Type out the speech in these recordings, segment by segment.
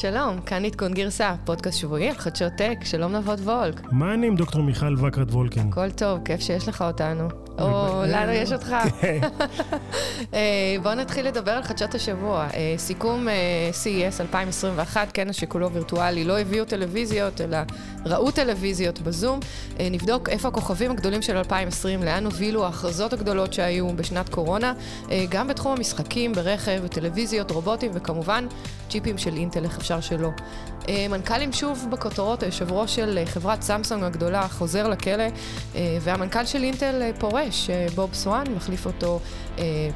שלום, כאן עדכון גרסה, פודקאסט שבועי על חדשות טק, שלום נבות וולק. מה אני עם דוקטור מיכל וקרת וולקין? הכל טוב, כיף שיש לך אותנו. או, לנו יש אותך. כן. אה, בואו נתחיל לדבר על חדשות השבוע. אה, סיכום אה, CES 2021, כנס שכולו וירטואלי, לא הביאו טלוויזיות, אלא ראו טלוויזיות בזום. נבדוק איפה הכוכבים הגדולים של 2020, לאן הובילו ההכרזות הגדולות שהיו בשנת קורונה, גם בתחום המשחקים, ברכב, בטלוויזיות, רובוטים, וכמובן, צ'יפים של אינטל, איך אפשר שלא. מנכ"לים שוב בכותרות, היושב ראש של חברת סמסונג הגדולה חוזר לכלא, והמנכ"ל של אינטל פורש, בוב סואן, מחליף אותו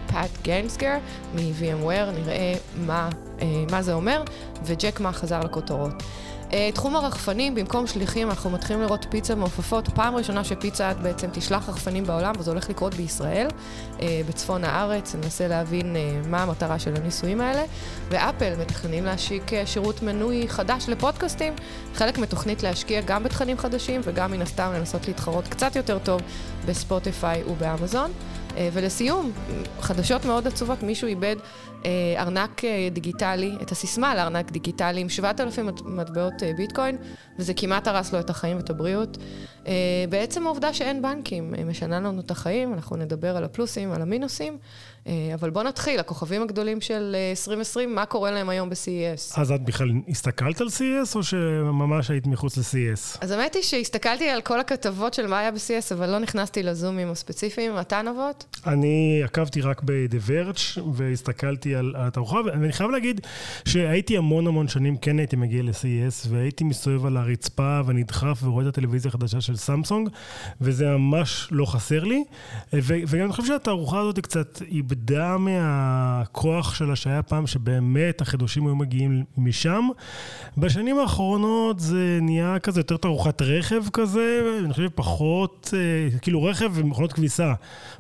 פאט גיינסגר מ-VMware, נראה מה, מה זה אומר, וג'ק מה חזר לכותרות. Uh, תחום הרחפנים, במקום שליחים, אנחנו מתחילים לראות פיצה מעופפות. פעם ראשונה שפיצה בעצם תשלח רחפנים בעולם, וזה הולך לקרות בישראל, uh, בצפון הארץ. ננסה להבין uh, מה המטרה של הניסויים האלה. ואפל מתכננים להשיק שירות מנוי חדש לפודקאסטים, חלק מתוכנית להשקיע גם בתכנים חדשים, וגם מן הסתם לנסות להתחרות קצת יותר טוב בספוטיפיי ובאמזון. Uh, ולסיום, חדשות מאוד עצובות, מישהו איבד אה, ארנק אה, דיגיטלי, את הסיסמה לארנק דיגיטלי עם 7,000 מטבעות אה, ביטקוין, וזה כמעט הרס לו את החיים ואת הבריאות. בעצם העובדה שאין בנקים משנה לנו את החיים, אנחנו נדבר על הפלוסים, על המינוסים. אה, אבל בוא נתחיל, הכוכבים הגדולים של 2020, מה קורה להם היום ב-CES? אז את בכלל הסתכלת על CES, או שממש היית מחוץ ל-CES? אז האמת היא שהסתכלתי על כל הכתבות של מה היה ב-CES, אבל לא נכנסתי לזומים הספציפיים. אתה נבות? אני עקבתי רק ב-The Verge, והסתכלתי על התערוכה, ואני חייב להגיד שהייתי המון המון שנים, כן הייתי מגיע ל-CES, והייתי מסתובב על הרצפה ונדחף ורואה את הטלוויזיה החדשה של סמסונג, וזה ממש לא חסר לי. וגם אני חושב שהתערוכה הזאת קצת... איבדה מהכוח שלה שהיה פעם, שבאמת החידושים היו מגיעים משם. בשנים האחרונות זה נהיה כזה יותר תערוכת רכב כזה, אני חושב פחות, אה, כאילו רכב ומכונות כביסה,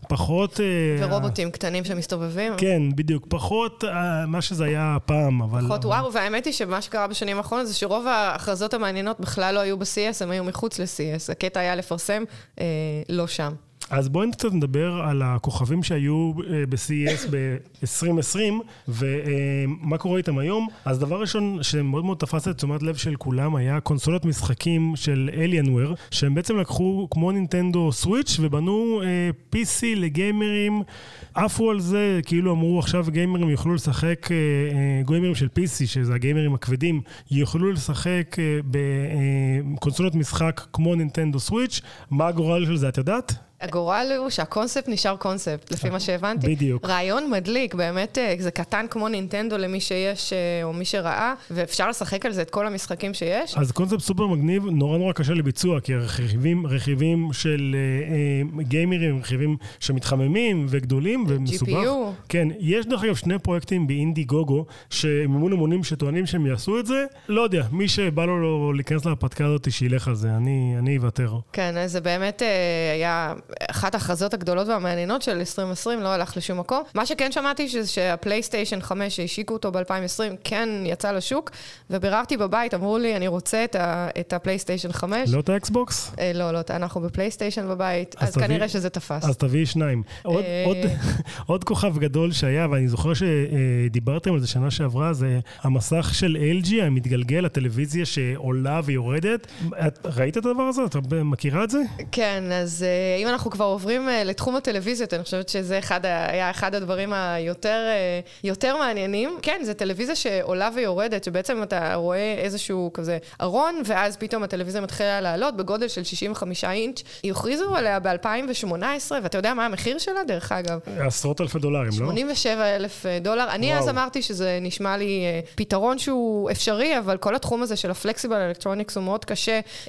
פחות... אה, ורובוטים אה, קטנים שמסתובבים. כן, בדיוק, פחות אה, מה שזה היה פעם, אבל... פחות וואו, והאמת היא שמה שקרה בשנים האחרונות זה שרוב ההכרזות המעניינות בכלל לא היו ב-CS, הם היו מחוץ ל-CS. הקטע היה לפרסם, אה, לא שם. אז בואי קצת נדבר על הכוכבים שהיו אה, ב-CES ב-2020 ומה קורה איתם היום. אז דבר ראשון שמאוד מאוד תפס את תשומת לב של כולם היה קונסולות משחקים של אליאנוור, שהם בעצם לקחו כמו נינטנדו סוויץ' ובנו אה, PC לגיימרים, עפו על זה, כאילו אמרו עכשיו גיימרים יוכלו לשחק, אה, גיימרים של PC, שזה הגיימרים הכבדים, יוכלו לשחק בקונסולות משחק כמו נינטנדו סוויץ'. מה הגורל של זה, את יודעת? הגורל הוא שהקונספט נשאר קונספט, לפי מה שהבנתי. בדיוק. רעיון מדליק, באמת, אה, זה קטן כמו נינטנדו למי שיש אה, או מי שראה, ואפשר לשחק על זה את כל המשחקים שיש. אז קונספט סופר מגניב, נורא נורא קשה לביצוע, כי רכיבים, רכיבים של אה, אה, גיימרים, רכיבים שמתחממים וגדולים ומסובך. GPU. כן, יש דרך אגב שני פרויקטים באינדי גוגו, שמימון המונים שטוענים שהם יעשו את זה. לא יודע, מי שבא לו להיכנס להרפתקה הזאת, שילך על זה, אני אוותר. כן, אז זה באמת היה... אחת ההכרזות הגדולות והמעניינות של 2020 לא הלך לשום מקום. מה שכן שמעתי זה שהפלייסטיישן 5 שהשיקו אותו ב-2020 כן יצא לשוק, וביררתי בבית, אמרו לי, אני רוצה את, ה- את הפלייסטיישן 5. לא את האקסבוקס? אה, לא, לא, אנחנו בפלייסטיישן בבית, אז, אז תביא, כנראה שזה תפס. אז תביאי שניים. עוד, אה... עוד, עוד כוכב גדול שהיה, ואני זוכר שדיברתם על זה שנה שעברה, זה המסך של LG המתגלגל, הטלוויזיה שעולה ויורדת. את ראית את הדבר הזה? את מכירה את זה? כן, אז אה, אם אנחנו כבר עוברים uh, לתחום הטלוויזיות, אני חושבת שזה אחד, היה אחד הדברים היותר uh, יותר מעניינים. כן, זו טלוויזיה שעולה ויורדת, שבעצם אתה רואה איזשהו כזה ארון, ואז פתאום הטלוויזיה מתחילה לעלות בגודל של 65 אינץ'. הכריזו עליה ב-2018, ואתה יודע מה המחיר שלה, דרך אגב? עשרות אלפי דולרים, לא? 87 אלף אה, דולר. אני וואו. אז אמרתי שזה נשמע לי פתרון שהוא אפשרי, אבל כל התחום הזה של הפלקסיבל אלקטרוניקס הוא מאוד קשה uh,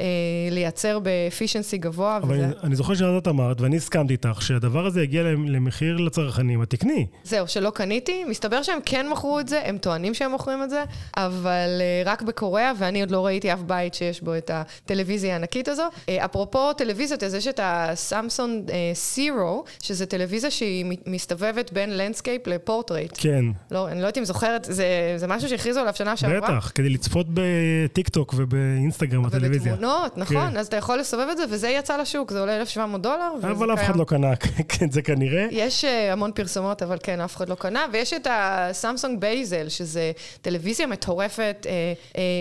לייצר באפישנסי גבוה. אבל וזה... אני, אני זוכר שאת אמרת, ואני הסכמתי איתך, שהדבר הזה יגיע למחיר לצרכנים, התקני. זהו, שלא קניתי. מסתבר שהם כן מכרו את זה, הם טוענים שהם מוכרים את זה, אבל uh, רק בקוריאה, ואני עוד לא ראיתי אף בית שיש בו את הטלוויזיה הענקית הזו. Uh, אפרופו טלוויזיות, אז יש את הסמסון סרו, uh, שזה טלוויזיה שהיא מסתובבת בין landscape ל portrait. כן. לא, אני לא יודעת אם זוכרת, זה, זה משהו שהכריזו עליו שנה שעברה. בטח, כדי לצפות בטיק טוק ובאינסטגרם בטלוויזיה. ובתמונות, נכון, כן. אז אתה יכול לסובב את זה, וזה יצא לשוק, זה עולה 1,700 דולר. אבל אף אחד לא קנה את זה כנראה. יש המון פרסומות, אבל כן, אף אחד לא קנה. ויש את הסמסונג bezel, שזה טלוויזיה מטורפת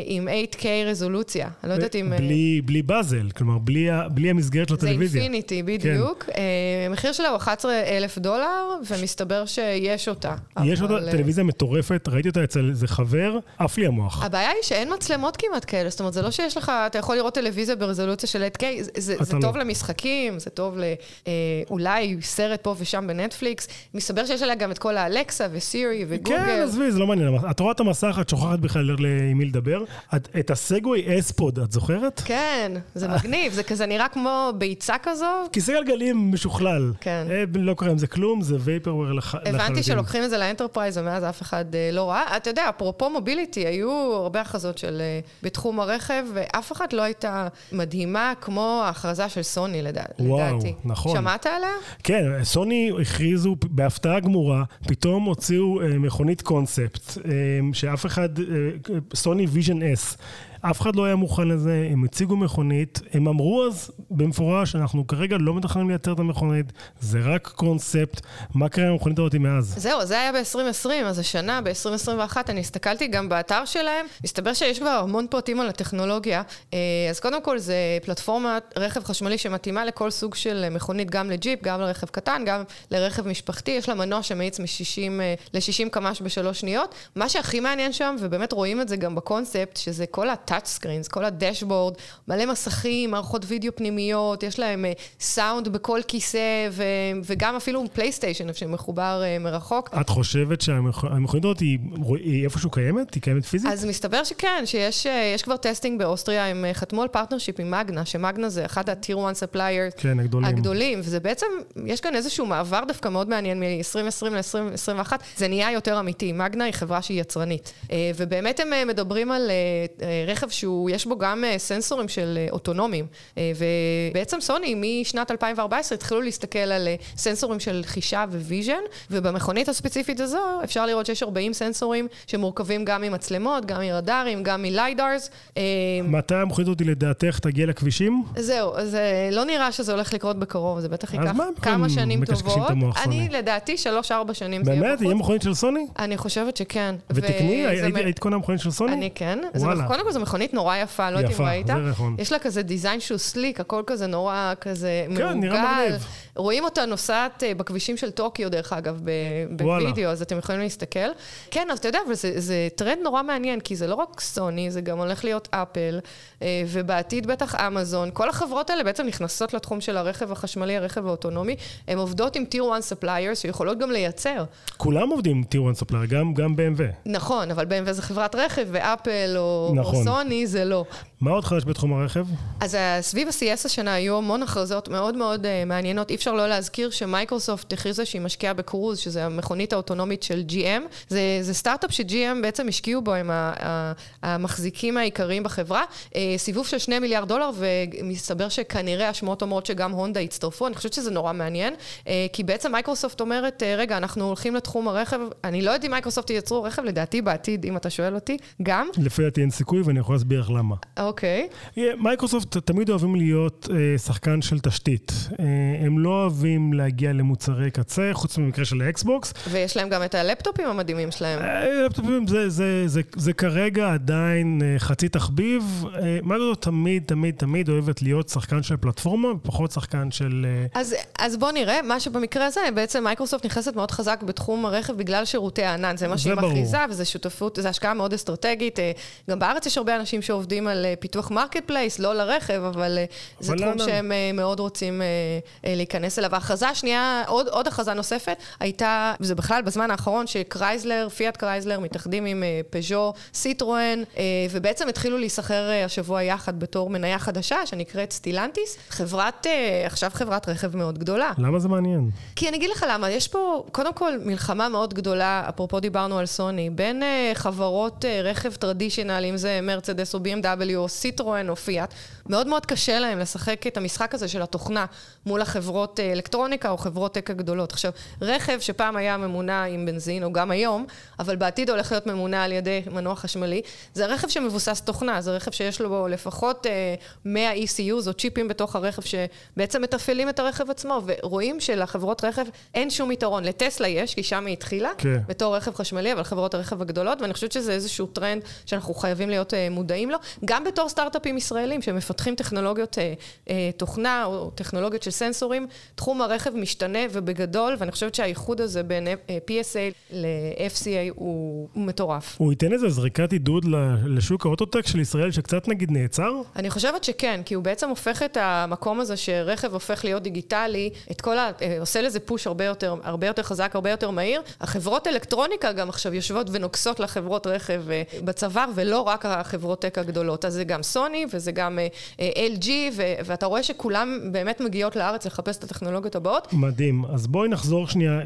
עם 8K רזולוציה. אני לא יודעת אם... בלי באזל, כלומר, בלי המסגרת של הטלוויזיה. זה אינפיניטי, בדיוק. כן. המחיר שלה הוא 11,000 דולר, ומסתבר שיש אותה. יש אותה, טלוויזיה מטורפת, ראיתי אותה אצל איזה חבר, עף לי המוח. הבעיה היא שאין מצלמות כמעט כאלה, זאת אומרת, זה לא שיש לך, אתה יכול לראות טלוויזיה ברזולוציה של 8K, זה, זה טוב לא. למשחקים, זה טוב לאולי אה, סרט פה ושם בנטפליקס. מסתבר שיש עליה גם את כל האלקסה וסירי וגוגל. כן, עזבי, זה לא מעניין. את רואה את המסך, את שוכחת בכלל עם מי לדבר. את, את הסגווי S-Pod, את זוכרת? כן, זה מגניב, זה כזה נראה כמו ביצה כזו. כיסא גלגלים משוכלל. כן. אה, לא קורה עם זה כלום, זה vaporware לחלוטין. הבנתי שלוקחים את זה ל enterprise, ומאז אף אחד אה, לא ראה. אתה יודע, אפרופו mobility, היו הרבה הכרזות של, אה, בתחום הרכב, ואף אחת לא הייתה מדהימה כמו ההכרזה של סוני, לדע, וואו, לדעתי. נכון. שמעת עליה? כן, סוני הכריזו בהפתעה גמורה, פתאום הוציאו אה, מכונית קונספט, אה, שאף אחד, אה, סוני Vision S. אף אחד לא היה מוכן לזה, הם הציגו מכונית, הם אמרו אז במפורש, אנחנו כרגע לא מתכננים לייצר את המכונית, זה רק קונספט, מה קרה עם המכונית הזאת מאז? זהו, זה היה ב-2020, אז השנה, ב-2021, אני הסתכלתי גם באתר שלהם, מסתבר שיש כבר המון פרטים על הטכנולוגיה, אה, אז קודם כל זה פלטפורמת רכב חשמלי שמתאימה לכל סוג של מכונית, גם לג'יפ, גם לרכב קטן, גם לרכב משפחתי, יש לה מנוע שמאיץ מ-60 אה, ל-60 קמ"ש בשלוש שניות. מה שהכי מעניין שם, ובאמת רואים את זה גם בקונספט, שזה כל touch screens, כל הדשבורד, מלא מסכים, מערכות וידאו פנימיות, יש להם סאונד uh, בכל כיסא, ו- וגם אפילו פלייסטיישן שמחובר uh, מרחוק. את חושבת שהמכונית הזאת היא, היא איפשהו קיימת? היא קיימת פיזית? אז מסתבר שכן, שיש uh, כבר testing באוסטריה, הם חתמו על partnership עם מגנה, שמגנה זה אחד ה-Tier 1 suppliers כן, הגדולים. הגדולים, וזה בעצם, יש כאן איזשהו מעבר דווקא מאוד מעניין מ-2020 ל-2021, זה נהיה יותר אמיתי. מגנה היא חברה שהיא יצרנית, ובאמת הם מדברים על uh, רכב שהוא, יש בו גם אה, סנסורים של אה, אוטונומיים. אה, ובעצם סוני משנת 2014 התחילו להסתכל על סנסורים של חישה ו vision, ובמכונית הספציפית הזו אפשר לראות שיש 40 סנסורים שמורכבים גם ממצלמות, גם מרדארים, גם מ lidars. מתי המכונית הזאת לדעתך תגיע לכבישים? זהו, זה לא נראה שזה הולך לקרות בקרוב, זה בטח ייקח כמה שנים טובות. אני לדעתי 3-4 שנים זה יהיה בחוץ. באמת? יהיה מכונית של סוני? אני חושבת שכן. ותקני? היית קונה מכונית של סוני? אני כן. קודם כל זו מכונית נורא יפה, לא יודעת אם ראית. יפה, זה נכון. יש לה כזה design שהוא sleek, הכל כזה נורא כזה מעוגל. כן, נראה מגניב. רואים אותה נוסעת אה, בכבישים של טוקיו, דרך אגב, בווידאו, אז אתם יכולים להסתכל. כן, אז אתה יודע, אבל זה, זה טרנד נורא מעניין, כי זה לא רק סוני, זה גם הולך להיות אפל, אה, ובעתיד בטח אמזון. כל החברות האלה בעצם נכנסות לתחום של הרכב החשמלי, הרכב האוטונומי. הן עובדות עם Tier 1 suppliers שיכולות גם לייצר. כולם עובדים עם Tier 1 supplier, גם, גם BMW. נכון, אבל BMW זה חברת רכב, ואפל או, נכון. או סוני זה לא. מה עוד חדש בתחום הרכב? אז סביב ה-CS השנה היו המון הכרזות מאוד מאוד uh, מעניינות. אי אפשר לא להזכיר שמייקרוסופט הכריזה שהיא משקיעה בקרוז, שזה המכונית האוטונומית של GM. זה, זה סטארט-אפ ש-GM בעצם השקיעו בו, הם המחזיקים העיקריים בחברה. Uh, סיבוב של 2 מיליארד דולר, ומסתבר שכנראה השמועות אומרות שגם הונדה יצטרפו. אני חושבת שזה נורא מעניין, uh, כי בעצם מייקרוסופט אומרת, uh, רגע, אנחנו הולכים לתחום הרכב, אני לא יודעת אם מייקרוסופט ייצרו רכב, לדעתי בעתיד, אם אתה שואל אותי, גם. לפי דעתי אין סיכוי, ואני יכול להסביר לך למה. אוקיי. Okay. מייקרוסופט תמיד אוהבים להיות שחקן של תשתית. הם לא אוהבים להגיע למוצרי קצה, חוץ במקרה של האקסבוקס. ויש להם גם את הלפטופים המדהימים שלהם. Uh, לפטופים זה, זה, זה, זה, זה כרגע עדיין uh, חצי תחביב. Uh, מייקרוסופט תמיד, תמיד, תמיד אוהבת להיות שחקן של פלטפורמה, ופחות שחקן של... אז, אז בוא נראה, מה שבמקרה הזה, בעצם מייקרוסופט נכנסת מאוד חזק בתחום הרכב בגלל שירותי הענן. זה מה שהיא מכריזה, וזה שותפות, זו השקעה מאוד אסטרטגית. גם בארץ יש הרבה אנשים שעובדים על פיתוח marketplace, לא לרכב, אבל זה תחום שהם מאוד רוצים להיכנס אליו. ההכרזה השנייה, עוד, עוד הכרזה נוספת, הייתה, וזה בכלל בזמן האחרון, שקרייזלר, פיאט קרייזלר, מתאחדים עם פז'ו, סיטרואן, ובעצם התחילו להיסחר השבוע יחד בתור מניה חדשה, שנקראת סטילנטיס. חברת, עכשיו חברת רכב מאוד גדולה. למה זה מעניין? כי אני אגיד לך למה, יש פה, קודם כל, מלחמה מאוד גדולה, אפרופו דיברנו על סוני, בין חברות רכב traditional, אם זה מרצדס או BMW או סיטרואן או פיאט, מאוד מאוד קשה להם לשחק את המשחק הזה של התוכנה מול החברות אה, אלקטרוניקה או חברות tech הגדולות. עכשיו, רכב שפעם היה ממונע עם בנזין, או גם היום, אבל בעתיד הולך להיות ממונע על ידי מנוע חשמלי, זה רכב שמבוסס תוכנה, זה רכב שיש לו לפחות 100 אה, ECUs או צ'יפים בתוך הרכב שבעצם מתפעלים את הרכב עצמו, ורואים שלחברות רכב אין שום יתרון. לטסלה יש, כי שם היא התחילה, כן. בתור רכב חשמלי, אבל חברות הרכב הגדולות, ואני חושבת שזה איזשהו טרנד שאנחנו חייבים להיות אה, מודעים לו, גם בתור סטארט-אפים ישראלים שמפתחים טכנולוגיות תוכנה או טכנולוגיות של סנסורים, תחום הרכב משתנה ובגדול, ואני חושבת שהאיחוד הזה בין PSA ל-FCA הוא מטורף. הוא ייתן איזה זריקת עידוד לשוק האוטוטק של ישראל שקצת נגיד נעצר? אני חושבת שכן, כי הוא בעצם הופך את המקום הזה שרכב הופך להיות דיגיטלי, את כל ה... אה, עושה לזה פוש הרבה יותר, הרבה יותר חזק, הרבה יותר מהיר. החברות אלקטרוניקה גם עכשיו יושבות ונוגסות לחברות רכב אה, בצוואר, ולא רק החברות טק הגדולות. אז זה גם סוני וזה גם אה, LG, ואתה רואה שכולם באמת מגיעות לארץ לחפש את הטכנולוגיות הבאות. מדהים. אז בואי נחזור שנייה אה,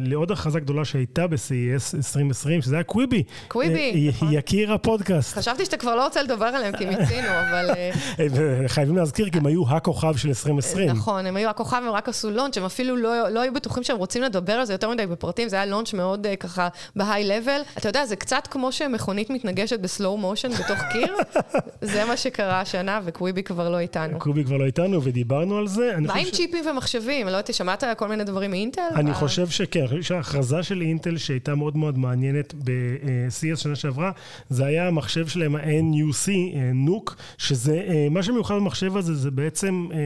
לעוד הכרזה גדולה שהייתה ב-CES 2020, שזה היה קוויבי. קוויבי, אה, נכון. יקיר הפודקאסט. חשבתי שאתה כבר לא רוצה לדבר עליהם, כי מיצינו, אבל... אה, אה, חייבים להזכיר, כי הם היו הכוכב של 2020. נכון, הם היו הכוכב, הם רק עשו לונץ', הם אפילו לא, לא היו בטוחים שהם רוצים לדבר על זה יותר מדי בפרטים, זה היה לונץ' מאוד ככה בהיי לבל. אתה יודע, זה קצת כמו שמכונית מתנגשת בסלואו מושן בתוך קיר, זה מה שקרה השנה, וקוויבי כבר לא איתנו. קוויבי כבר לא איתנו, ודיברנו על זה. מה עם צ'יפים ומחשבים? לא יודעת, שמעת כל מיני דברים מאינטל? אני חושב שכן, אני חושב שההכרזה של אינטל שהייתה מאוד מאוד מעניינת ב-CS שנה שעברה, זה היה המחשב שלהם ה-NUC, נוק, שזה, אה, מה שמיוחד במחשב הזה זה בעצם אה,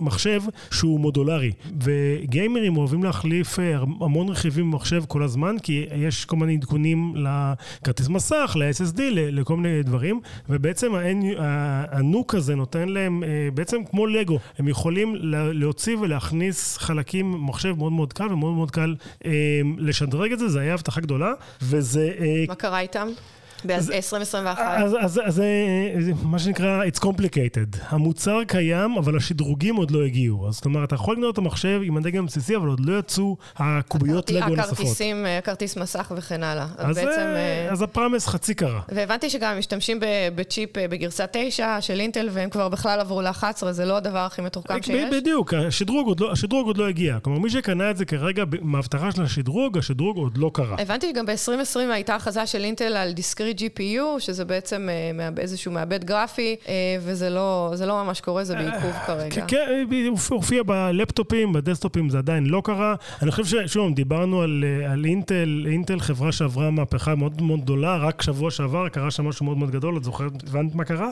מחשב שהוא מודולרי. וגיימרים אוהבים להחליף אה, המון רכיבים במחשב כל הזמן, כי יש כל מיני עדכונים לכרטיס מסך, ל-SSD, לכל מיני דברים, ובעצם הנוק הזה נותן להם בעצם כמו לגו, הם יכולים להוציא ולהכניס חלקים במחשב מאוד מאוד קל ומאוד מאוד קל אה, לשדרג את זה, זה היה הבטחה גדולה, וזה... אה, מה קרה איתם? ב-2021. אז, אז, אז זה מה שנקרא, it's complicated. המוצר קיים, אבל השדרוגים עוד לא הגיעו. אז זאת אומרת, אתה יכול לקנות את המחשב עם הדגם הבסיסי, אבל עוד לא יצאו הקוביות לגו נוספות. הכרטיסים, אה, כרטיס מסך וכן הלאה. אז, בעצם, אה, אז הפרפורמנס חצי קרה. והבנתי שגם משתמשים בצ'יפ אה, בגרסה 9 של אינטל, והם כבר בכלל עברו ל-11, זה לא הדבר הכי מתוחכם שיש. בדיוק, השדרוג עוד, לא, השדרוג עוד לא הגיע. כלומר, מי שקנה את זה כרגע מההבטחה של השדרוג, השדרוג עוד לא קרה. הבנתי שגם ב-2020 הייתה הכרזה של אינטל על discrete GPU, שזה בעצם אה, איזשהו מעבד גרפי, אה, וזה לא, לא ממש קורה, זה בעיכוב אה, כרגע. כן, הוא הופיע בלפטופים, בדסטופים זה עדיין לא קרה. אני חושב ששוב, דיברנו על, על אינטל, אינטל חברה שעברה מהפכה מאוד מאוד גדולה, רק שבוע שעבר קרה שם משהו מאוד מאוד גדול, את זוכרת, הבנת מה קרה?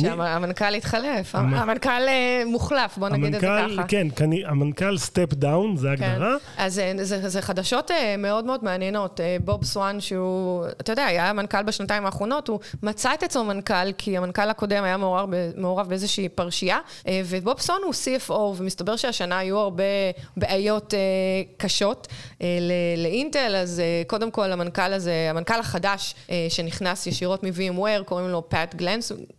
שהמנכ"ל התחלף, המנכ"ל מוחלף, בוא נגיד את זה ככה. כן, המנכ"ל step down, זה כן. ההגדרה. אז זה חדשות מאוד מאוד מעניינות. בוב סוואן, שהוא, אתה יודע, היה מנכ"ל בשנתיים האחרונות, הוא מצא את עצמו מנכ"ל, כי המנכ"ל הקודם היה מעורב, מעורב באיזושהי פרשייה, אה, ובוב סוואן הוא CFO, ומסתבר שהשנה היו הרבה בעיות אה, קשות אה, לאינטל, אז קודם כל המנכ"ל הזה, המנכ"ל החדש שנכנס ישירות מ-VMware, קוראים לו פאט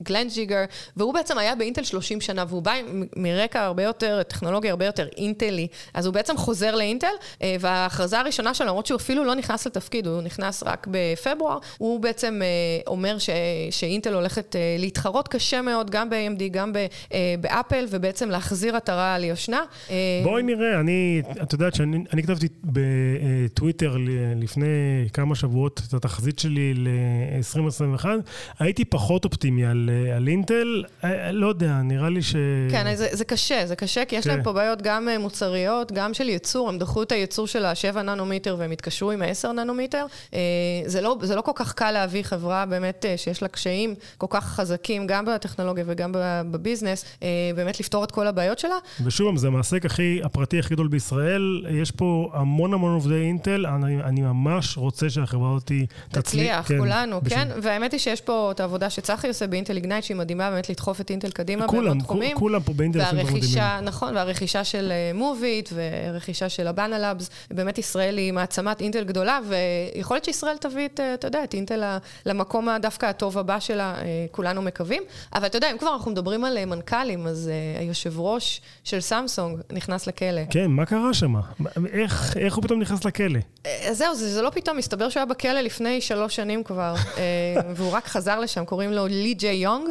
גלסינגר, והוא בעצם היה באינטל 30 שנה, והוא בא מרקע הרבה יותר, טכנולוגיה הרבה יותר אינטלי, אז הוא בעצם חוזר לאינטל, וההכרזה הראשונה שלו, למרות שהוא אפילו לא נכנס לתפקיד, הוא נכנס רק בפברואר, הוא בעצם אה, אומר ש, שאינטל הולכת אה, להתחרות קשה מאוד, גם ב-AMD, גם אה, באפל, ובעצם להחזיר עטרה ליושנה. בואי נראה, אני, את יודעת שאני כתבתי בטוויטר לפני כמה שבועות את התחזית שלי ל-2021, הייתי פחות אופטימי על, על אינטל, לא יודע, נראה לי ש... כן, זה, זה קשה, זה קשה, כי יש כן. להם פה בעיות גם מוצריות, גם של ייצור, הם דחו את הייצור של ה-7 ננומיטר והם התקשרו עם ה-10 ננומיטר. זה לא, זה לא כל כך קל להביא חברה באמת אה, שיש לה קשיים כל כך חזקים, גם בטכנולוגיה וגם בביזנס, אה, באמת לפתור את כל הבעיות שלה. ושוב, זה המעסק הכי, הפרטי הכי גדול בישראל. יש פה המון המון עובדי אינטל, אני, אני ממש רוצה שהחברה הזאת תצליח. תצליח, כן, כולנו, בשביל... כן. והאמת היא שיש פה את העבודה שצחי עושה באינטל איגנייט, שהיא מדהימה באמת לדחוף את אינטל קדימה בעוד תחומים. כולם פה באינטל עושים דברים מדהימים. נכון, והרכישה של מוביט אה, ורכישה של הבאנה לאבס, באמת ישראל היא מעצמת אינטל גדולה, ויכול להיות שישראל תביא את, אתה יודע, את אינטל למקום דווקא הטוב הבא שלה, כולנו מקווים. אבל אתה יודע, אם כבר אנחנו מדברים על מנכ"לים, אז היושב ראש של סמסונג נכנס לכלא. כן, מה קרה שם? איך, איך הוא פתאום נכנס לכלא? זהו, זה, זה לא פתאום, מסתבר שהוא היה בכלא לפני שלוש שנים כבר, והוא רק חזר לשם, קוראים לו לי ג'יי יונג,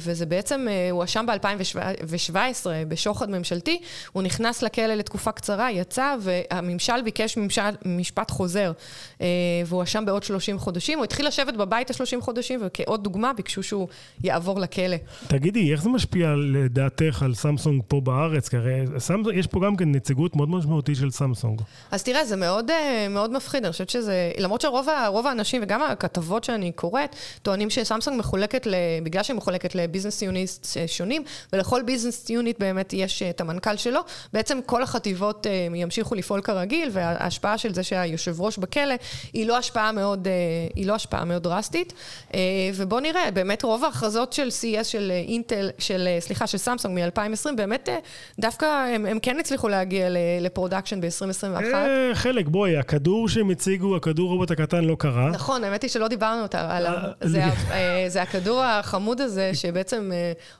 וזה בעצם, הוא הואשם ב-2017 בשוחד ממשלתי, הוא נכנס לכלא לתקופה קצרה, יצא, והממשל ביקש ממשל, משפט חוזר, אה, והוא הואשם בעוד 30 חודשים. הוא התחיל לשבת בבית ה-30 חודשים, וכעוד דוגמה ביקשו שהוא יעבור לכלא. תגידי, איך זה משפיע לדעתך על סמסונג פה בארץ? כי הרי סמסונג, יש פה גם כן נציגות מאוד משמעותית של סמסונג. אז תראה, זה מאוד, אה, מאוד מפחיד. אני חושבת שזה, למרות שרוב האנשים, וגם הכתבות שאני קוראת, טוענים שסמסונג מחולקת, בגלל שהיא מחולקת לביזנס יוניסט שונים, ולכל business unit באמת יש את המנכ"ל שלו, בעצם כל החטיבות אה, ימשיכו לפעול כרגיל, וההשפעה של זה שהיושב ראש בכלא היא לא השפעה מאוד, אה, היא לא השפעה מאוד דרסטית. אה, ובואו נראה, באמת רוב ההכרזות של CES, של אינטל, של, סליחה, של סמסונג מ-2020, באמת דווקא הם, הם כן הצליחו להגיע ל production ב-2021. חלק, בואי, הכדור שהם הציגו, הכדור רובוט הקטן לא קרה. נכון, האמת היא שלא דיברנו עליו. זה, זה הכדור החמוד הזה, שבעצם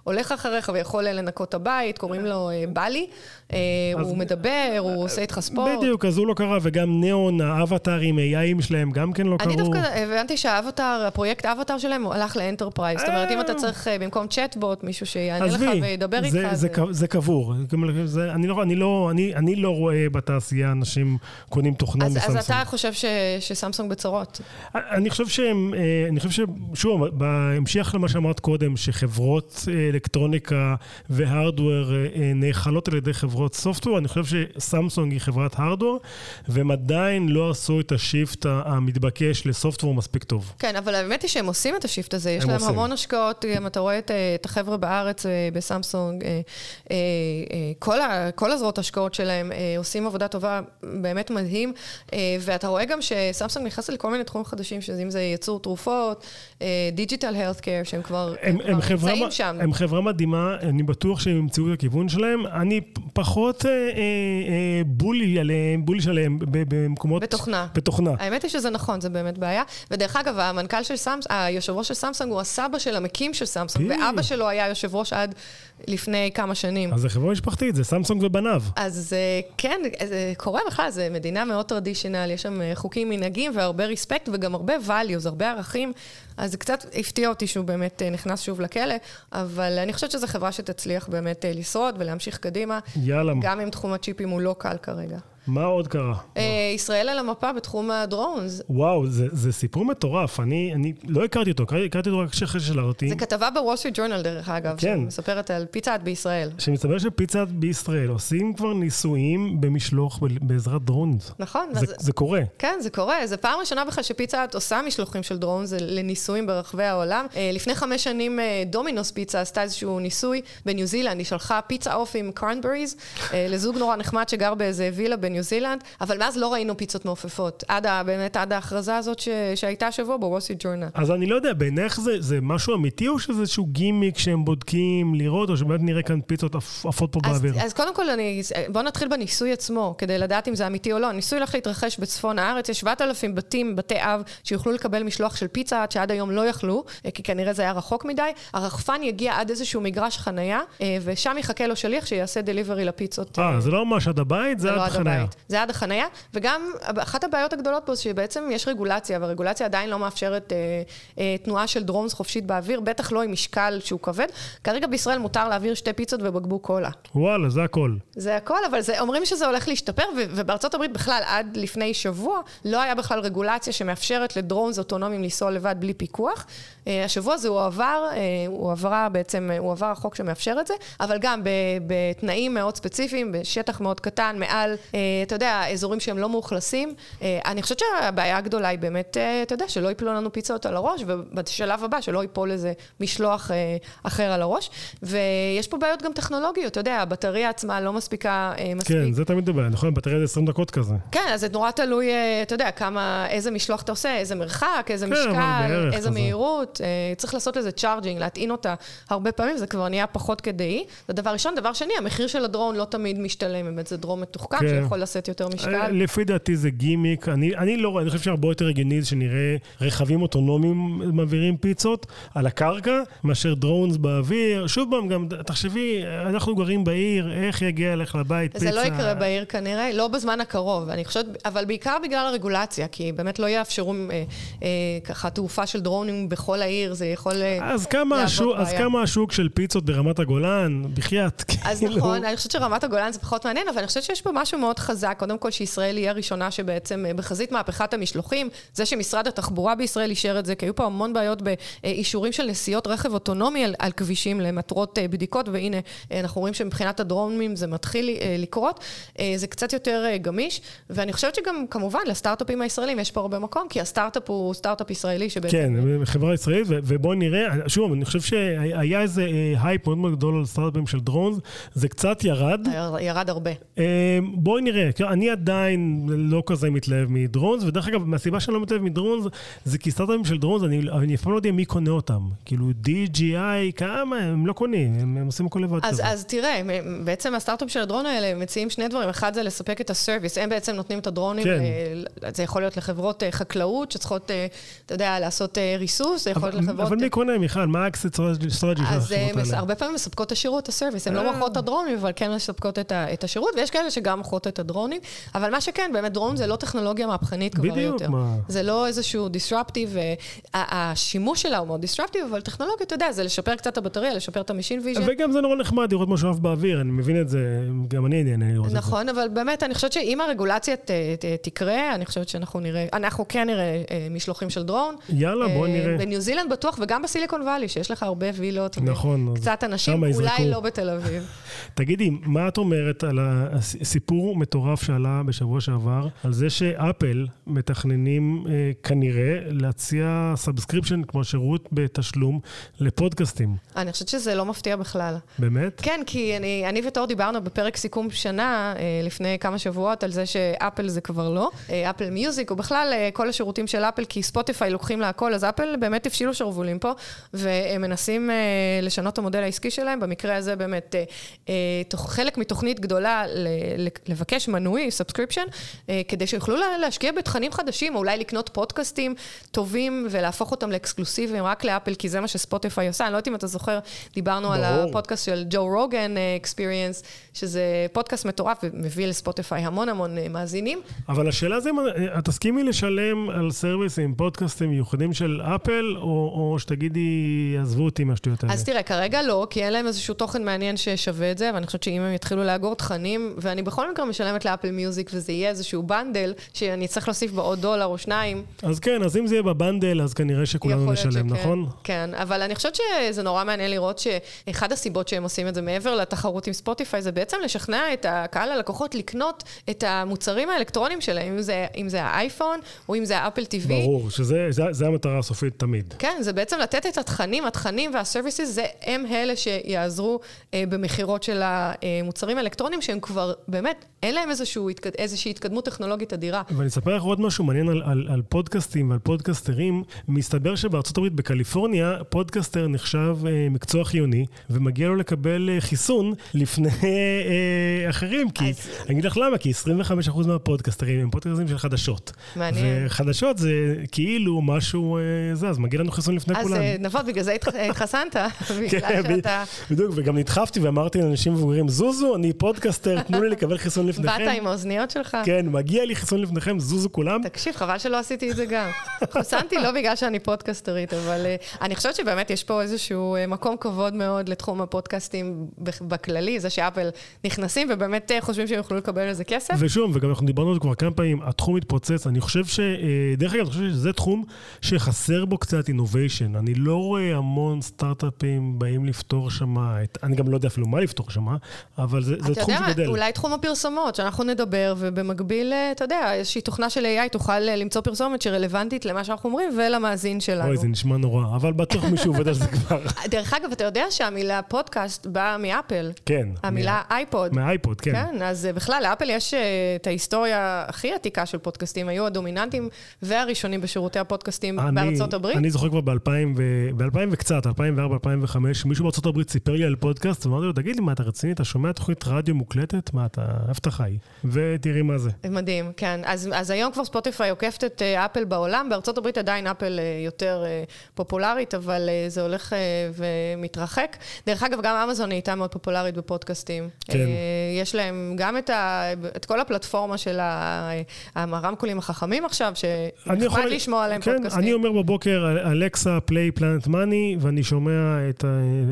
הולך אחריך ויכול לנקות את הבית, קוראים לו בלי. אה, הוא מדבר, הוא עושה איתך ספורט. בדיוק, אז הוא לא קרה, וגם ניאון, האבטרים, ה AI-ים שלהם, גם כן לא קרו. אני דווקא הבנתי שהאבטר, הפרויקט האבטר שלהם, הוא הלך ל enterprise. זאת אומרת, אם אתה צריך אה, במקום צ'אטבוט, מישהו שיענה לך וידבר איתך. זה קבור. לא, לא, אני לא רואה בתעשייה אנשים קונים תוכנה מסמסונג. אז אתה חושב שסמסונג בצרות? אני חושב שהם, אה, אני חושב ש... שוב, בהמשך למה שאמרת קודם, שחברות אלקטרוניקה והארדוור נאכלות על ידי. חברות סופטוור, אני חושב שסמסונג היא חברת הארדוור, והם עדיין לא עשו את השיפט המתבקש לסופטוור מספיק טוב. כן, אבל האמת היא שהם עושים את השיפט הזה, יש להם עושים. המון השקעות, גם אתה רואה את, אה, את החבר'ה בארץ אה, בסמסונג, אה, כל, ה, כל הזרועות השקעות שלהם עושים עבודה טובה באמת מדהים, ואתה רואה גם שסמסונג נכנס לכל מיני תחומים חדשים, שאם זה ייצור תרופות, digital health care, שהם כבר, נמצאים שם. הם חברה מדהימה, אני בטוח שהם ימצאו את הכיוון שלהם. אני פחות אה, אה, אה, bullish עליהם, bullish עליהם במקומות... בתוכנה. בתוכנה. האמת היא שזה נכון, זה באמת בעיה. ודרך אגב, המנכ"ל של סמסונג, היושב ראש של סמסונג הוא הסבא של המקים של סמסונג, ואבא שלו היה יושב ראש עד לפני כמה שנים. אז זה חברה משפחתית, זה סמסונג ובניו. אז כן, זה קורה בכלל, זה מדינה מאוד טרדישיונל, יש שם חוקים, מנהגים והרבה ריספקט וגם הרבה values, הרבה ערכים. אז זה קצת הפתיע אותי שהוא באמת נכנס שוב לכלא, אבל אני חושבת שזו חברה שתצליח באמת לשרוד ולהמשיך קדימה. יאללה. גם אם תחום הצ'יפים הוא לא קל כרגע. מה עוד קרה? אה, ישראל על המפה בתחום הדרונס. וואו, זה, זה סיפור מטורף. אני, אני לא הכרתי אותו, הכרתי אותו רק אחרי ששלחתי. זה כתבה בוול סטריט ג'ורנל, דרך אגב, כן. שמספרת על פיצה בישראל. שמספר שפיצה בישראל עושים כבר ניסויים במשלוח בעזרת drones. נכון. זה, אז, זה קורה. כן, זה קורה. זו פעם ראשונה בכלל שפיצה עושה משלוחים של drones לניסויים ברחבי העולם. אה, לפני חמש שנים אה, דומינוס פיצה עשתה איזשהו ניסוי בניו זילנד, היא שלחה פיצה עוף עם cranberries לזוג נורא נחמד שגר באיזה וילה בניו זילנד, אבל מאז לא ראינו פיצות מעופפות. עד ה, באמת עד ההכרזה הזאת ש, שהייתה השבוע בווסי ג'ורנל. אז אני לא יודע, בעיניך זה, זה משהו אמיתי או שזה איזשהו גימיק שהם בודקים לראות, או שבאמת נראה כאן פיצות עפות פה אז, באוויר? אז קודם כל, אני, בוא נתחיל בניסוי עצמו, כדי לדעת אם זה אמיתי או לא. הניסוי הולך להתרחש בצפון הארץ, יש 7,000 בתים, בתי אב, שיוכלו לקבל משלוח של פיצה, עד שעד היום לא יכלו, כי כנראה זה היה רחוק מדי. הרחפן יגיע עד איזשהו מגרש חנייה, אה, ושם יחכה לו שליח שיעשה דליברי לפיצות. אה, זה לא ממש עד הבית, זה, זה עד לא חנייה. זה עד החנייה, וגם אחת הבעיות הגדולות פה, שבעצם יש רגולציה, והרגולציה עדיין לא מאפשרת אה, אה, תנועה של דרונס חופשית באוויר, בטח לא עם משקל שהוא כבד. כרגע בישראל מותר להעביר שתי פיצות ובקבוק קולה. וואלה, זה הכל. זה הכל, אבל זה, אומרים שזה הולך להשתפר, ו- ובארצות הברית בכלל, עד לפני שבוע, לא היה בכלל רגולציה שמאפשרת לדרונס אוטונומיים לנסוע לבד בלי פיקוח. אה, השבוע הזה הוא עבר, אה, הוא עברה בעצם, הוא עבר החוק שמאפשר את זה, אבל גם בתנאים מאוד ספציפיים, בשטח מאוד קטן, מעל, אה, אתה יודע, אזורים שהם לא מאוכלסים. אני חושבת שהבעיה הגדולה היא באמת, אתה יודע, שלא ייפלו לנו פיצות על הראש, ובשלב הבא שלא ייפול איזה משלוח אחר על הראש. ויש פה בעיות גם טכנולוגיות, אתה יודע, הבטריה עצמה לא מספיקה מספיק. כן, זה תמיד הבעיה, נכון? בטריה זה 20 דקות כזה. כן, אז זה נורא תלוי, אתה יודע, כמה, איזה משלוח אתה עושה, איזה מרחק, איזה כן, משקל, איזה מהירות. אה, צריך לעשות לזה צ'ארג'ינג, להטעין אותה הרבה פעמים, זה כבר נהיה פחות כדאי. זה דבר ראשון. דבר שני, המחיר של הדרון לא תמיד משתלם, באמת זה דרון מתוחכם, כן. שיכול יכול לשאת יותר משקל? לפי דעתי זה גימיק. אני, אני לא רואה, אני חושב שהרבה יותר הגיוני זה שנראה רכבים אוטונומיים מעבירים פיצות על הקרקע, מאשר דרונס באוויר. שוב פעם, גם תחשבי, אנחנו גרים בעיר, איך יגיע אליך לבית זה פיצה? לא יקרה בעיר כנראה, לא בזמן הקרוב. אני חושבת, אבל בעיקר בגלל הרגולציה, כי באמת לא יאפשרו אה, אה, ככה תעופה של דרונים בכל העיר, זה יכול אה, אז כמה, השוק, אז. כמה השוק של פיצות ברמת הגולן? בחייאת. אז כאילו. נכון, אני חושבת שרמת הגולן זה פחות מעניין, אבל אני חושבת שיש פה משהו מאוד חזק. קודם כל, שישראל היא הראשונה שבעצם אה, בחזית מהפכת המשלוחים, זה שמשרד התחבורה בישראל אישר את זה, כי היו פה המון בעיות באישורים של נסיעות רכב אוטונומי על, על כבישים למטרות אה, בדיקות, והנה, אנחנו רואים שמבחינת הדרונים זה מתחיל לקרות. זה קצת יותר גמיש, ואני חושבת שגם, כמובן, לסטארט-אפים הישראלים יש פה הרבה מקום, כי הסטארט-אפ הוא סטארט-אפ ישראלי שבעצם... כן, חברה ישראלית, ו- ובואו נראה, שוב, אני חושב שהיה איזה אה, הייפ מאוד מאוד גדול על סטארט-אפים של drones, זה קצת ירד. ירד הרבה. אה, בואי נראה, אני עדיין לא כזה מתלהב מ drones, ודרך אגב, מהסיבה שאני לא מתלהב מ drones, זה כי סטארט-אפים של drones, אני, אף פעם לא יודע מי קונה אותם. כאילו, DJI, כמה, הם לא קונים, הם, הם עושים הכל לבד אז, כזה. אז תראה, בעצם הסטארט-אפ של הדרון האלה מציעים שני דברים. אחד זה לספק את ה service, הם בעצם נותנים את הדרונים, כן. אה, זה יכול להיות לחברות אה, חקלאות שצריכות, אה, אתה יודע, לעשות אה, ריסוס, זה יכול אבל, לחברות... אבל מי קונה, מיכל? מה ה exit strategy של אז אה, החברות האלה? הרבה פעמים מספקות את השירות, ה service. הן לא אה. מוכרות את הדרונים, אבל כן מספקות את, את השירות, ויש כאלה שגם מוכרות את הדרונים. אבל מה שכן, באמת, דרון זה לא טכנולוגיה מהפכנית כבר בדיוק, יותר. מה? זה לא איזשהו disruptive, אה, השימוש שלה הוא מאוד disruptive, אבל טכנולוגיה, אתה יודע, זה לשפר קצת את הבטריה, לשפר את ה machine vision. וגם זה נורא נחמד לראות משהו עף באוויר, אני מבין את זה, גם אני נהנה לראות את זה. נכון, אבל באמת, אני חושבת שאם הרגולציה תקרה, אני חושבת שאנחנו נראה, אנחנו כן נראה אה, משלוחים של דרון. יאללה, בואי אה, נראה. זילנד בטוח, וגם בסיליקון וואלי, שיש לך הרבה וילות. נכון, קצת אנשים. אולי לא בתל אביב. תגידי, מה את אומרת על הסיפור מטורף שעלה בשבוע שעבר, על זה שאפל מתכננים אה, כנראה להציע subscription כמו שירות בתשלום לפודקאסטים. אני חושבת שזה לא מפתיע בכלל. באמת? כן, כי אני, אני ותור דיברנו בפרק סיכום שנה אה, לפני כמה שבועות על זה שאפל זה כבר לא. אה, אפל מיוזיק, או בכלל אה, כל השירותים של אפל, כי ספוטיפיי לוקחים לה הכל, אז אפל באמת הפשילו שרוולים פה, והם מנסים אה, לשנות את המודל העסקי שלהם. במקרה הזה באמת, אה, אה, תוך, חלק מתוכנית גדולה ל, לבקש מנוי, subscription, אה, כדי שיוכלו לה, להשקיע בתכנים חדשים, או אולי לקנות פודקאסטים טובים ולהפוך אותם לאקסקלוסיביים רק לאפל, כי זה מה שספוטיפיי עושה. אני לא יודעת אם אתה זוכר, דיברנו על ברור. הפודקאסט של ג'ו רוגן אקספיריאנס, שזה פודקאסט מטורף ומביא לספוטיפיי המון המון אה, מאזינים. אבל השאלה זה, אם את תסכימי לשלם על סרוויסים, פודקאסטים מיוחדים של אפל, או, או שתגידי, עזבו אותי מהשטויות האלה. אז תראה, כרגע לא, כי אין להם איזשהו תוכן מעניין ששווה את זה, ואני חושבת שאם הם יתחילו לאגור תכנים, ואני בכל מקרה משלמת לאפל מיוזיק, וזה יהיה איזשהו bundle, שאני אצטרך להוסיף בו עוד דולר או שניים, אז כן, אז אם זה יהיה בבנדל, אז כנראה שכולנו נשלם, שכן. נכון? כן, אבל אני חושבת שזה נורא מעניין לראות שאחד הסיבות שהם עושים את זה מעבר לתחרות עם ספוטיפיי, זה בעצם לשכנע את הקהל הלקוחות לקנות את המוצרים האלקטרוניים שלהם, אם זה, אם זה האייפון או אם זה האפל TV. ברור, שזה זה, זה המטרה הסופית תמיד. כן, זה בעצם לתת את התכנים, התכנים והסרוויסס, זה הם אלה שיעזרו אה, במכירות של המוצרים האלקטרוניים, שהם כבר, באמת, אין להם איזשהו, התקד- איזושהי התקדמות טכנולוגית אדירה. ואני אספר לך עוד משהו מעניין על, על, על פודקאסטים ועל פודקאסטרים. מסתבר שבארצות הברית, בקליפורניה, פודקאסטר נחשב אה, מקצוע חיוני, ומגיע לו לקבל אה, חיסון לפני אה, אחרים. כי, אז- אני אגיד לך למה, כי 25% מהפודקאסטרים הם פודקאסטים של חדשות. מעניין. וחדשות זה כאילו משהו, אה, זה, אז מגיע לנו חיסון לפני אז כולם. אה, נבות, בגלל זה התח- התחסנת, בגלל כן, שאתה... בדיוק, וגם נדחפתי ואמרתי לאנשים מבוגרים, זוזו, אני פודקאסטר, תנו לי לקבל חיסון לפניכם. באת עם האוזניות שלך? כן, מגיע לי חיסון לפניכם, זוזו כולם. תקשיב, חבל שלא עשיתי את זה גם. חוסנתי לא בגלל שאני פודקסטרית, אבל uh, אני חושבת שבאמת יש פה איזשהו מקום כבוד מאוד לתחום הפודקאסטים בכ- בכללי, זה שאפל נכנסים ובאמת חושבים שהם יוכלו לקבל על זה כסף. ושוב, וגם אנחנו דיברנו על זה כבר כמה פעמים, התחום מתפוצץ. אני חושב ש... אה, דרך אגב, אני חושב שזה תחום שחסר בו קצת אינוביישן. אני לא רואה המון סטארט-אפים באים לפתור שמה, את... אני גם לא יודע אפילו מה לפתור שמה, אבל זה, זה אתה תחום יודע מה, שגדל. אולי תחום הפרסומות, שאנחנו נדבר, ובמקביל, אה, אתה יודע, איזושהי תוכנה של AI תוכל אה, למצוא פרסומת שרלוונטית למה שאנחנו אומרים ולמאזין שלנו. אוי, זה נשמע נורא, אבל בטוח מישהו עובד על זה כבר. דרך אגב, אתה יודע שהמילה פודקאסט באה מאפל. כן. המילה אייפוד. מהאייפוד, כן. כן, אז אה, בכלל, לאפל יש את ההיסטוריה הכי עתיקה של פודקאסטים, היו הדומיננטים והראשונים בשירותי הפודקאסטים בארצות הברית. אני זוכר כבר ב-2000 ו... ב-2000 וקצת, 2004, 2005, מישהו בארצות הברית סיפר לי על פודקאסט, ואמרתי לו, תגיד לי, מה, אתה רציני? אתה שומע תוכנית רדיו מוקלטת? מה, אתה... איפה אתה חי? ותראי מה זה. מדהים, כן. אז, אז היום כבר ספוטיפיי עוקפת את אה, אפל בעולם, בארצות הברית עדיין אפל אה, יותר אה, פופולרית, אבל זה הולך ומתרחק. דרך אגב, גם אמזון נהייתה מאוד פופולרית בפודקאסטים. כן. יש להם גם את, ה, את כל הפלטפורמה של הרמקולים החכמים עכשיו, שנחמד לשמוע עליהם כן, פודקאסטים. אני אומר בבוקר, אלכסה, פליי פלנט מאני, ואני שומע את,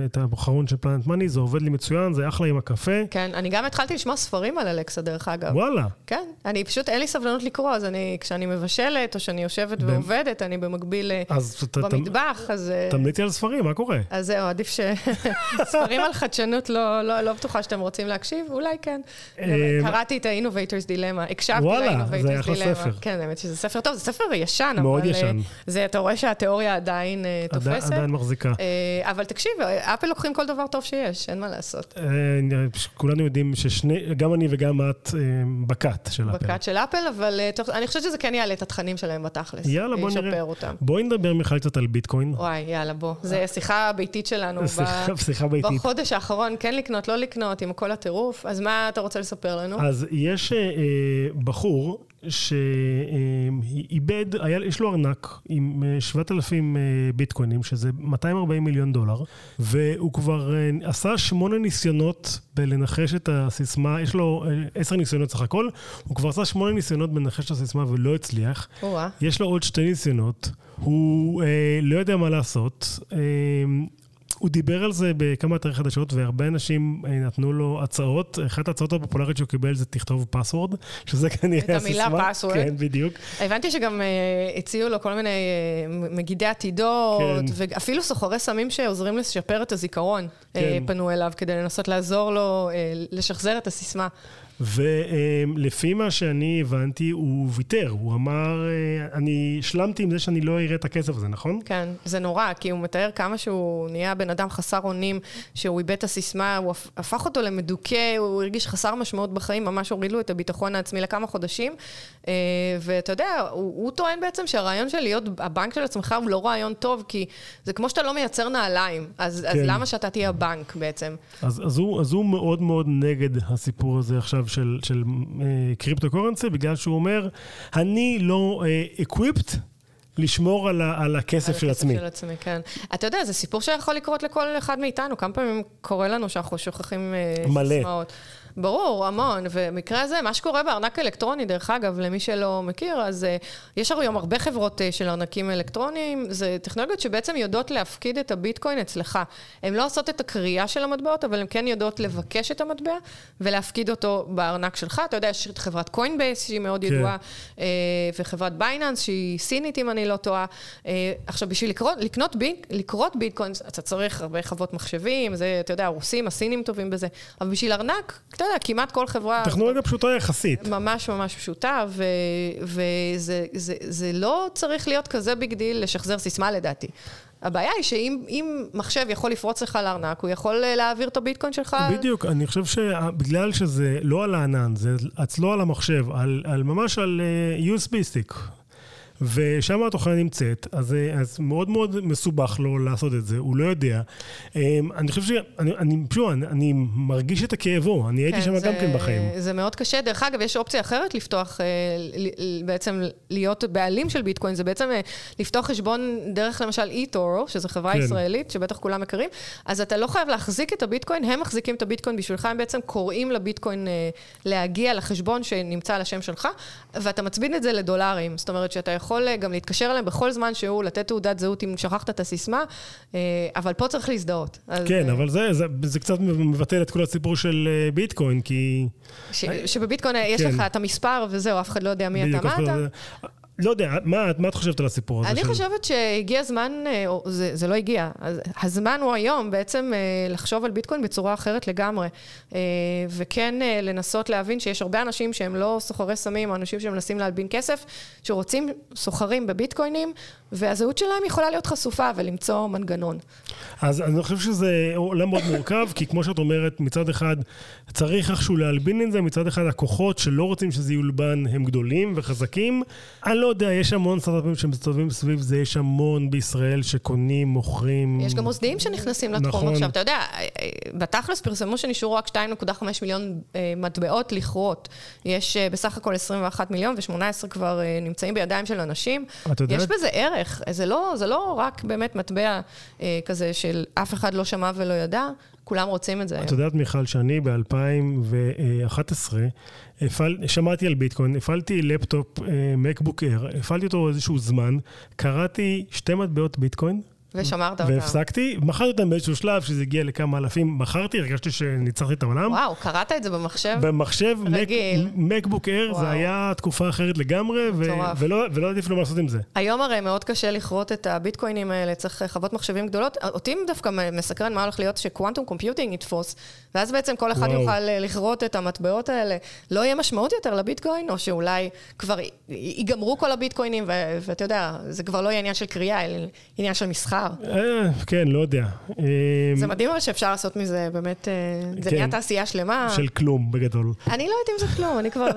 את הבחרון של פלנט מאני, זה עובד לי מצוין, זה אחלה עם הקפה. כן, אני גם התחלתי לשמוע ספרים על אלכסה, דרך אגב. וואלה. כן, אני פשוט, אין לי סבלנות לקרוא, אז אני, כשאני מבשלת, או שאני יושבת ב... ועובדת, אני במקביל אה, אז במטבח, ת, אז... אה, תמליצי על ספרים, מה קורה? אז זהו, עדיף ש... ספרים על חדשנות, לא, לא, לא בטוחה שאתם רוצים להקשיב, אולי כן. אה, קראתי את ה-Innovators Dilemma, הקשבתי ל-Innovators Dilemma. וואלה, זה אחלה ספר. כן, האמת שזה ספר טוב, זה ספר ישן, מאוד. ישן. זה, אתה רואה שהתיאוריה עדיין תופסת. עדיין מחזיקה. אבל תקשיב, אפל לוקחים כל דבר טוב שיש, אין מה לעשות. כולנו יודעים ששני, גם אני וגם את בקאט של אפל. בקאט של אפל, אבל אני חושבת שזה כן יעלה את התכנים שלהם בתכלס. יאללה, בוא נראה. אותם. בואי נדבר מיכל קצת על ביטקוין. וואי, יאללה, בוא. זה שיחה ביתית שלנו. שיחה ביתית. בחודש האחרון, כן לקנות, לא לקנות, עם כל הטירוף. אז מה אתה רוצה לספר לנו? אז יש בחור שאיבד, יש לו ארנק עם 7,000 ביטקוינים, שזה 240 מיליון דולר, והוא כבר עשה שמונה ניסיונות בלנחש את הסיסמה, יש לו עשר ניסיונות סך הכל, הוא כבר עשה שמונה ניסיונות בלנחש את הסיסמה ולא הצליח. יש לו עוד שתי ניסיונות, הוא אה, לא יודע מה לעשות. אה, הוא דיבר על זה בכמה אתרי חדשות, והרבה אנשים אה, נתנו לו הצעות. אחת ההצעות הפופולריות שהוא קיבל זה תכתוב פסוורד, שזה כנראה הסיסמה. את המילה פסוורד. כן, בדיוק. הבנתי שגם uh, הציעו לו כל מיני uh, מגידי עתידות, כן. ואפילו סוחרי סמים שעוזרים לשפר את הזיכרון, כן. uh, פנו אליו כדי לנסות לעזור לו uh, לשחזר את הסיסמה. ולפי מה שאני הבנתי, הוא ויתר. הוא אמר, אה, אני השלמתי עם זה שאני לא אראה את הכסף הזה, נכון? כן, זה נורא, כי הוא מתאר כמה שהוא נהיה בן אדם חסר אונים, שהוא איבד את הסיסמה, הוא הפך אותו למדוכא, הוא הרגיש חסר משמעות בחיים, ממש הוריד לו את הביטחון העצמי לכמה חודשים. אה, ואתה יודע, הוא, הוא טוען בעצם שהרעיון של להיות הבנק של עצמך הוא לא רעיון טוב, כי זה כמו שאתה לא מייצר נעליים, אז, כן. אז למה שאתה תהיה הבנק בעצם? אז, אז, הוא, אז הוא מאוד מאוד נגד הסיפור הזה עכשיו. עכשיו של, של אה, קריפטו קורנסי, בגלל שהוא אומר, אני לא אה, equipped לשמור על, ה, על הכסף של עצמי. על הכסף של עצמי, כן. אתה יודע, זה סיפור שיכול לקרות לכל אחד מאיתנו. כמה פעמים קורה לנו שאנחנו שוכחים אה, מלא. סיסמאות. ברור, המון. ובמקרה הזה, מה שקורה בארנק אלקטרוני, דרך אגב, למי שלא מכיר, אז אה, יש היום הרבה חברות אה, של ארנקים אלקטרוניים, זה טכנולוגיות שבעצם יודעות להפקיד את הביטקוין אצלך. הן לא עושות את הכרייה של המטבעות, אבל הן כן יודעות לבקש את המטבע ולהפקיד אותו בארנק שלך. אתה יודע, יש את חברת קוינבייס, שהיא מאוד כן. ידועה, אה, וחברת בייננס, שהיא סינית, אם אני לא טועה. אה, עכשיו, בשביל לכרות, לקנות ביט, לכרות ביטקוין, אתה צריך הרבה חוות מחשבים, זה, אתה יודע, הרוסים, הסינים טובים בזה, אבל בשביל ארנק, אתה יודע, כמעט כל חברה... טכנולוגיה פשוטה יחסית. ממש ממש פשוטה, ו, וזה זה, זה לא צריך להיות כזה big deal לשחזר סיסמה לדעתי. הבעיה היא שאם מחשב יכול לפרוץ לך לארנק, הוא יכול אה, להעביר את הביטקוין שלך... בדיוק, אני חושב שבגלל שזה לא על הענן, זה אצלו על המחשב, על, על ממש על אה, USB stick. ושם התוכנה נמצאת, אז, אז מאוד מאוד מסובך לו לעשות את זה, הוא לא יודע. אמ, אני חושב שאני אני, שוב, אני, אני מרגיש את הכאבו, אני הייתי כן, שם זה, גם כן בחיים. זה מאוד קשה. דרך אגב, יש אופציה אחרת לפתוח, אה, בעצם להיות בעלים של ביטקוין, זה בעצם אה, לפתוח חשבון דרך למשל eToro, שזו חברה כן. ישראלית, שבטח כולם מכירים, אז אתה לא חייב להחזיק את הביטקוין, הם מחזיקים את הביטקוין בשבילך, הם בעצם קוראים לביטקוין אה, להגיע לחשבון שנמצא על השם שלך, ואתה מצביד את זה לדולרים. זאת אומרת שאתה יכול... יכול אה, גם להתקשר אליהם בכל זמן שהוא, לתת תעודת זהות אם שכחת את הסיסמה, אה, אבל פה צריך להזדהות. כן, אה, אבל זה, זה, זה קצת מבטל את כל הסיפור של ביטקוין, כי... ש, שבביטקוין יש כן. לך את המספר וזהו, אף אחד לא יודע מי אתה, מה אתה. לא יודע, מה, מה את חושבת על הסיפור הזה? אני של... חושבת שהגיע הזמן, אה, זה, זה לא הגיע, הזמן הוא היום בעצם אה, לחשוב על ביטקוין בצורה אחרת לגמרי. אה, וכן לנסות להבין שיש הרבה אנשים שהם לא סוחרי סמים, או אנשים שמנסים להלבין כסף, שרוצים סוחרים בביטקוינים, והזהות שלהם יכולה להיות חשופה ולמצוא מנגנון. אז אני חושב שזה עולם מאוד מורכב, כי כמו שאת אומרת, מצד אחד צריך איכשהו להלבין את זה, מצד אחד הכוחות שלא רוצים שזה יולבן הם גדולים וחזקים. אני לא יודע, יש המון סטארט-אפים שמסתובבים סביב זה, יש המון בישראל שקונים, מוכרים. יש גם מוסדיים שנכנסים לתחום נכון. עכשיו. אתה יודע, בתכלס פרסמו שנשארו רק 2.5 מיליון אה, מטבעות לכרות. יש אה, בסך הכל 21 מיליון ו-18 כבר אה, נמצאים בידיים של אנשים. את יודעת- יש בזה ערך. זה לא, זה לא רק באמת מטבע אה, כזה של אף אחד לא שמע ולא ידע, כולם רוצים את זה את. יודעת, מיכל, שאני ב-2011, שמעתי על ביטקוין, הפעלתי לפטופ מקבוק אייר, הפעלתי אותו איזשהו זמן, קראתי שתי מטבעות ביטקוין, ושמרת אותם. והפסקתי, מכרתי אותם באיזשהו שלב, שזה הגיע לכמה אלפים, מכרתי, הרגשתי שניצחתי את העולם. וואו, קראת את זה במחשב? במחשב, רגיל. מקבוק אייר, זה. היה תקופה אחרת לגמרי, ו-. ולא ולא אפילו מה לעשות עם זה. היום הרי מאוד קשה לכרות את הביטקוינים האלה, צריך חוות מחשבים גדולות. אותי דווקא מסקרן מה הולך להיות שקוואנטום קומפיוטינג יתפוס, ואז בעצם כל אחד וואו. יוכל אה, לכרות את המטבעות האלה. לא יהיה משמעות יותר לביטקוין, או שאולי כבר ייגמרו כל הביטקוינים, ו- ואתה יודע, זה כבר לא יהיה עניין של קריאה, אלא עניין של מסחר. אה, כן, לא יודע. אה, זה מדהים אבל שאפשר לעשות מזה באמת, אה, זה כן. נהיה תעשייה שלמה. של כלום, בגדול. אני לא יודעת אם זה כלום, אני כבר...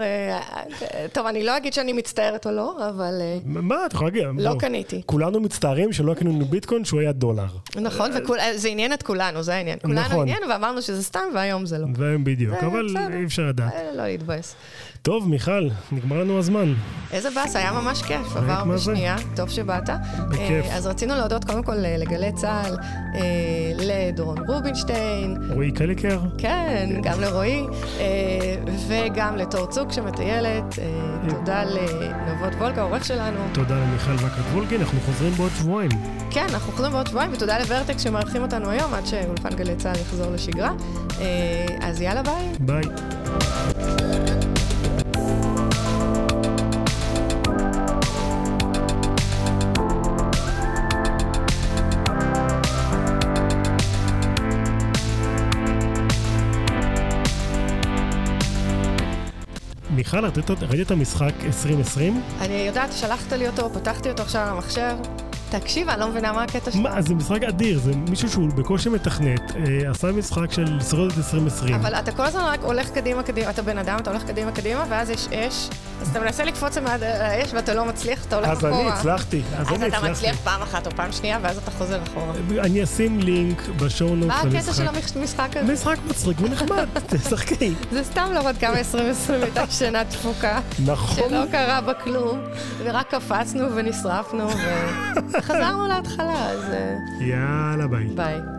טוב, אני לא אגיד שאני מצטערת או לא, אבל מה, את יכולה להגיד? לא. קניתי. כולנו מצטערים שלא קנינו ביטקוין שהוא היה דולר. נכון, וזה עניין את כולנו, זה העניין. כולנו נכון. עניין, ואמרנו שזה סתם, והיום זה לא. והיום בדיוק, אבל. אי אפשר לדעת. לא להתבאס. טוב, מיכל, נגמר לנו הזמן. איזה באס, היה ממש כיף, עבר? בשנייה, טוב שבאת. בכיף. אה, אז רצינו להודות קודם כל אה, לגלי צה"ל, אה, לדורון רובינשטיין, רועי קליקר, כן, גם לרועי, וגם לתור צוק שמטיילת. תודה לנבות וולקה, העורך שלנו. תודה למיכל וקרת וולגין, אנחנו חוזרים בעוד שבועיים. כן, אנחנו חוזרים בעוד שבועיים, ותודה לוורטקס שמארחים אותנו היום, עד שאולפן גלי צה"ל יחזור לשגרה. אז יאללה, ביי. ביי. מיכל, ראית את המשחק 2020? אני יודעת, שלחת לי אותו, פתחתי אותו עכשיו למחשב. תקשיב, אני לא מבינה מה הקטע שלך. מה, זה משחק אדיר, זה מישהו שהוא בקושי מתכנת, אה, עשה משחק של לשרוד את 2020. אבל אתה כל הזמן רק הולך קדימה קדימה, אתה בן אדם, אתה הולך קדימה קדימה, ואז יש אש, אז אתה מנסה לקפוץ מעד האש ואתה לא מצליח, אתה הולך אז אחורה. אני הצלחתי, אז אז אני אתה הצלחתי. מצליח פעם אחת או פעם שנייה, ואז אתה חוזר אחורה. אני אשים לינק בשואו נוטס מה הקטע של למשחק. המשחק הזה? משחק מצחיק ונחמד, תשחקי. זה סתם לראות כמה 2020 הייתה שנה תפוקה, נכון. שלא קרה בה כלום, ורק קפצנו ונשרפנו, וחזרנו להתחלה, אז אה, יאללה ביי. ביי.